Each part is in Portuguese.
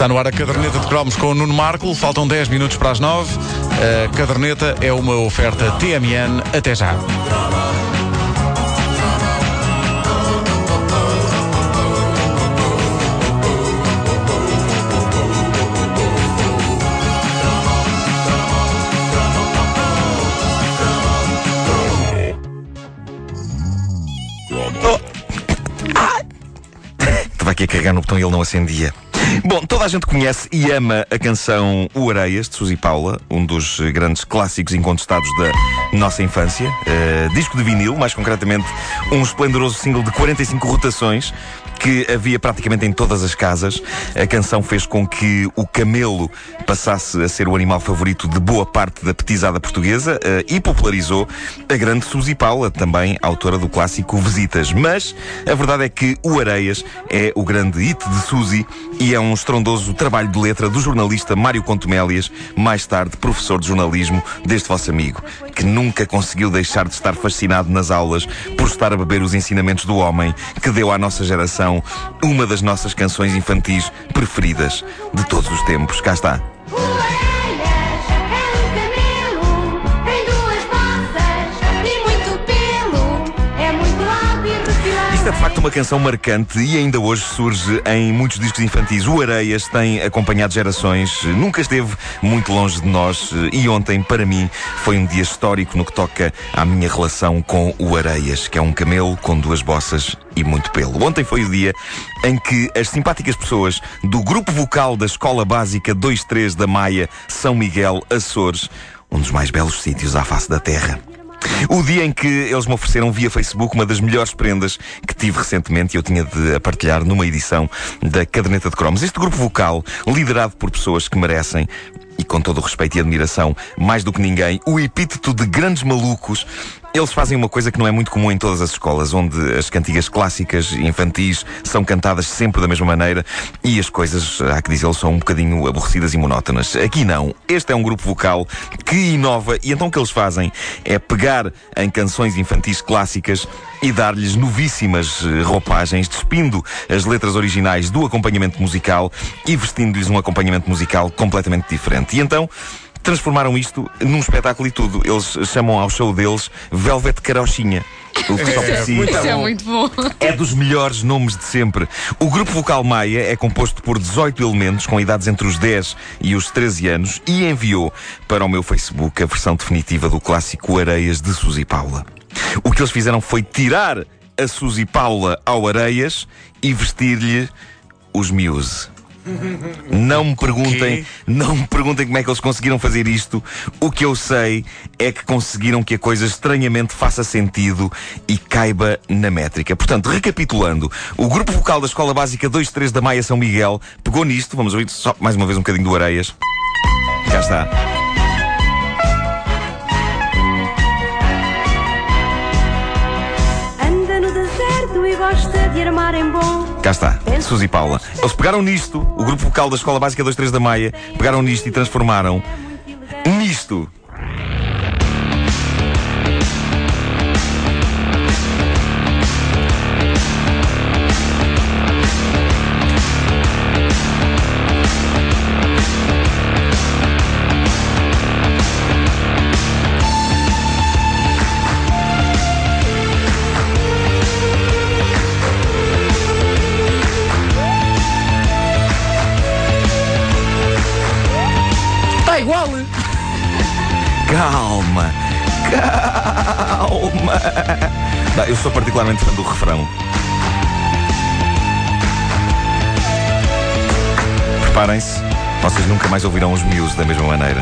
Está no ar a caderneta de cromos com o Nuno Marco. Faltam 10 minutos para as 9. A caderneta é uma oferta TMN. Até já. Estava aqui a carregar no botão e ele não acendia. Bom, toda a gente conhece e ama a canção O Areias, de Suzy Paula, um dos grandes clássicos incontestados da nossa infância. Uh, disco de vinil, mais concretamente, um esplendoroso single de 45 rotações, que havia praticamente em todas as casas. A canção fez com que o camelo passasse a ser o animal favorito de boa parte da petizada portuguesa uh, e popularizou a grande Suzy Paula, também autora do clássico Visitas. Mas a verdade é que o Areias é o grande hit de Suzy e é um estrondoso trabalho de letra do jornalista Mário Contumélias, mais tarde professor de jornalismo deste vosso amigo, que nunca conseguiu deixar de estar fascinado nas aulas por estar a beber os ensinamentos do homem que deu à nossa geração uma das nossas canções infantis preferidas de todos os tempos. Cá está. Isto é de facto uma canção marcante e ainda hoje surge em muitos discos infantis. O Areias tem acompanhado gerações, nunca esteve muito longe de nós e ontem, para mim, foi um dia histórico no que toca à minha relação com o Areias, que é um camelo com duas bossas e muito pelo. Ontem foi o dia em que as simpáticas pessoas do grupo vocal da Escola Básica 23 da Maia, São Miguel, Açores, um dos mais belos sítios à face da Terra. O dia em que eles me ofereceram via Facebook uma das melhores prendas que tive recentemente e eu tinha de partilhar numa edição da Caderneta de Cromos. Este grupo vocal, liderado por pessoas que merecem e com todo o respeito e admiração, mais do que ninguém, o epíteto de grandes malucos, eles fazem uma coisa que não é muito comum em todas as escolas, onde as cantigas clássicas infantis são cantadas sempre da mesma maneira e as coisas, há que dizer, são um bocadinho aborrecidas e monótonas. Aqui não. Este é um grupo vocal que inova e então o que eles fazem é pegar em canções infantis clássicas e dar-lhes novíssimas eh, roupagens, despindo as letras originais do acompanhamento musical e vestindo-lhes um acompanhamento musical completamente diferente. E então transformaram isto num espetáculo e tudo. Eles chamam ao show deles Velvet Carochinha. O que só Isso é muito bom. é dos melhores nomes de sempre. O grupo vocal Maia é composto por 18 elementos com idades entre os 10 e os 13 anos e enviou para o meu Facebook a versão definitiva do clássico Areias de Suzy Paula. O que eles fizeram foi tirar a Suzy Paula ao Areias e vestir-lhe os Muse. Não me perguntem, não me perguntem como é que eles conseguiram fazer isto. O que eu sei é que conseguiram que a coisa estranhamente faça sentido e caiba na métrica. Portanto, recapitulando, o grupo vocal da Escola Básica 23 da Maia São Miguel pegou nisto, vamos ouvir só mais uma vez um bocadinho do Areias. Já está. Anda no deserto e gosta de armar em bom. Cá está, Suzy Paula. Eles pegaram nisto, o grupo vocal da Escola Básica 23 da Maia, pegaram nisto e transformaram nisto. Eu sou particularmente fã do refrão. Preparem-se, vocês nunca mais ouvirão os Muse da mesma maneira.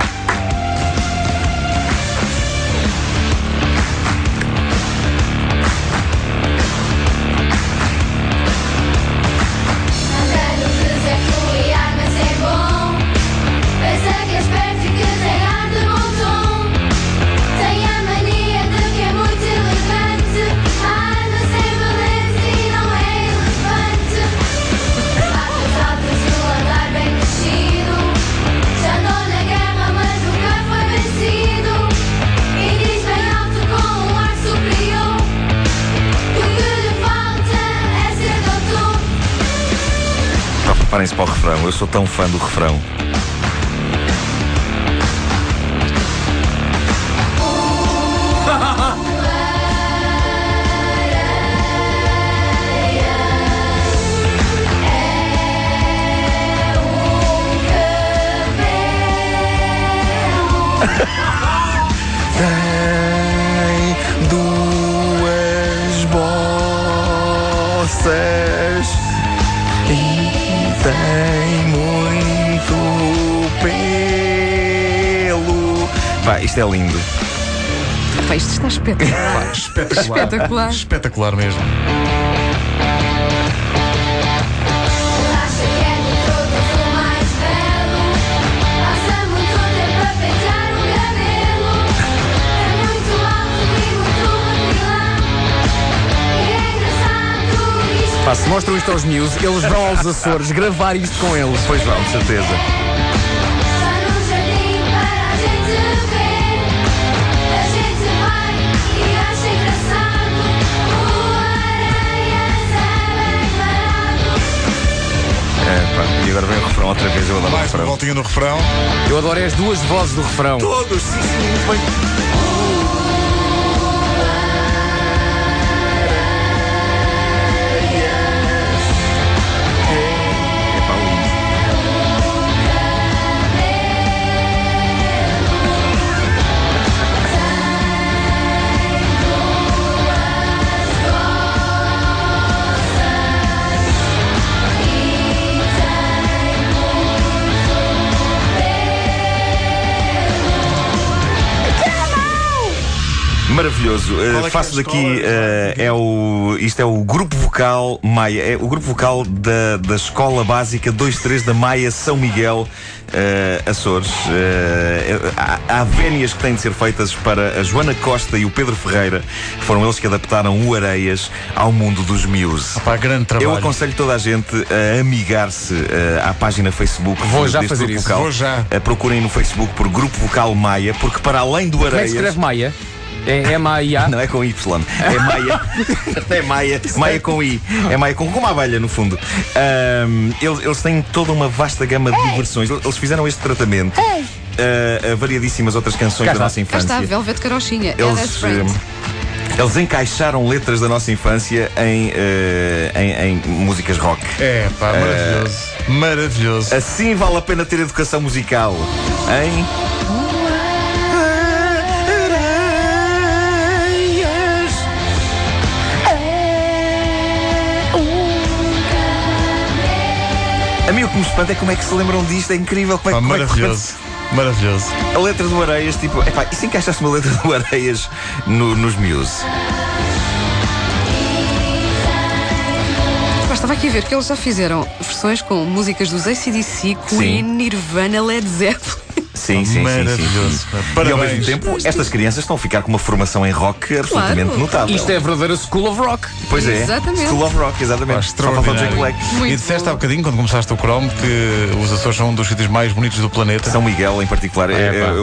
Preparem-se para o refrão. Eu sou tão fã do refrão. Pá, isto é lindo. Pá, isto está espetacular. Espetacular. Espetacular. Espetacular mesmo. Pá, se mostram isto aos news, eles vão aos Açores gravar isto com eles. Pois vão, de certeza. Refrão. voltinha no refrão. Eu adoro as duas vozes do refrão. Todos, sim, sim, muito bem. Maravilhoso. Uh, Qual é é faço daqui, uh, é o, isto é o grupo vocal Maia, é o grupo vocal da, da Escola Básica 23 da Maia São Miguel, uh, Açores. Há, há vénias que têm de ser feitas para a Joana Costa e o Pedro Ferreira, foram eles que adaptaram o Areias ao mundo dos Muse. Pá, grande trabalho. Eu aconselho toda a gente a amigar-se à página Facebook Vou já deste fazer grupo isso. vocal. Vou já. Procurem no Facebook por Grupo Vocal Maia, porque para além do Como é que Areias. se escreve Maia? É M-A-I-A? Não é com Y, é Maia. é Maia. Maia com I. É Maia com como a abelha, no fundo. Ahm, eles, eles têm toda uma vasta gama de diversões. Eles fizeram este tratamento ah, a variadíssimas outras canções Cá da está. nossa Cá está, infância. Velvet Carochinha. É Eles, Friend. ah, eles encaixaram letras da nossa infância em, ah, em, em músicas rock. É, pá, maravilhoso. Maravilhoso. Assim vale a pena ter educação musical. Hein? A mim o que me espanta é como é que se lembram disto, é incrível como é, Pá, como é que maravilhoso. Maravilhoso. a letra do Areias, tipo, epá, e se encaixasse uma letra do Areias no- nos Muse? Pá, estava aqui a ver que eles já fizeram versões com músicas dos ACDC, Queen, Nirvana, Led Zeppelin. Sim, sim, sim, sim, Maravilhoso. sim. pá. E ao mesmo tempo, estas crianças estão a ficar com uma formação em rock absolutamente Claro. notável. Isto é a verdadeira School of Rock. Pois é. Exatamente. School of Rock, exatamente. Só falta o Jack extraordinário. Black. Muito e disseste bom. há bocadinho, quando começaste o Chrome, que os Açores são um dos sítios mais bonitos do planeta. São Miguel, em particular, é, É,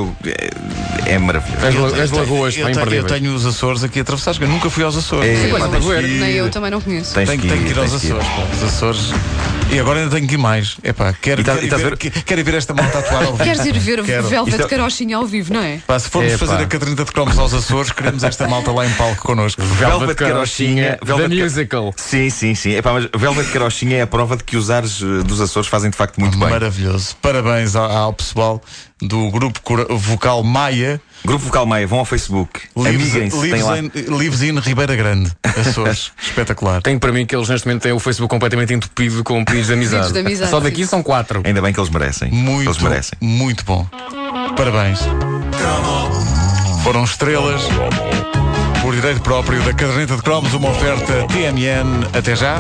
é- é maravilhoso. As, lagoas, eu, tenho, eu tenho os Açores aqui atravessados, que eu nunca fui aos Açores. É, Sim, Nem eu também não conheço. Tenho, que ir aos. Açores. Os Açores. E agora ainda tenho que ir mais. Epá, quero, tá- quero, ir ver, ver- que- quero ir ver esta malta atuar ao vivo. Queres ir ver Quero. Velvet Isto é- Carochinha ao vivo, não é? Pá, se formos Epá. fazer a caderneta de cromos aos Açores, queremos esta malta lá em palco connosco. Velvet Carochinha, Velvet The Ca- Musical. Sim, sim, sim. Epá, mas Velvet Carochinha é a prova de que os ares eh, dos Açores fazem de facto muito bem. Maravilhoso. Parabéns ao, ao pessoal do grupo vocal Maia. Grupo Vocal Maia, vão ao Facebook. Lives, Amiguem-se, lives, in, Ribeira Grande, Açores. Espetacular. Tenho para mim que eles neste momento têm o Facebook completamente entupido com pedidos de amizade. De amizade, Só daqui sim. são quatro. Ainda bem que eles merecem. Muito, Eles merecem. muito bom. Parabéns. Foram estrelas por direito próprio da caderneta de cromos, uma oferta TMN. Até já.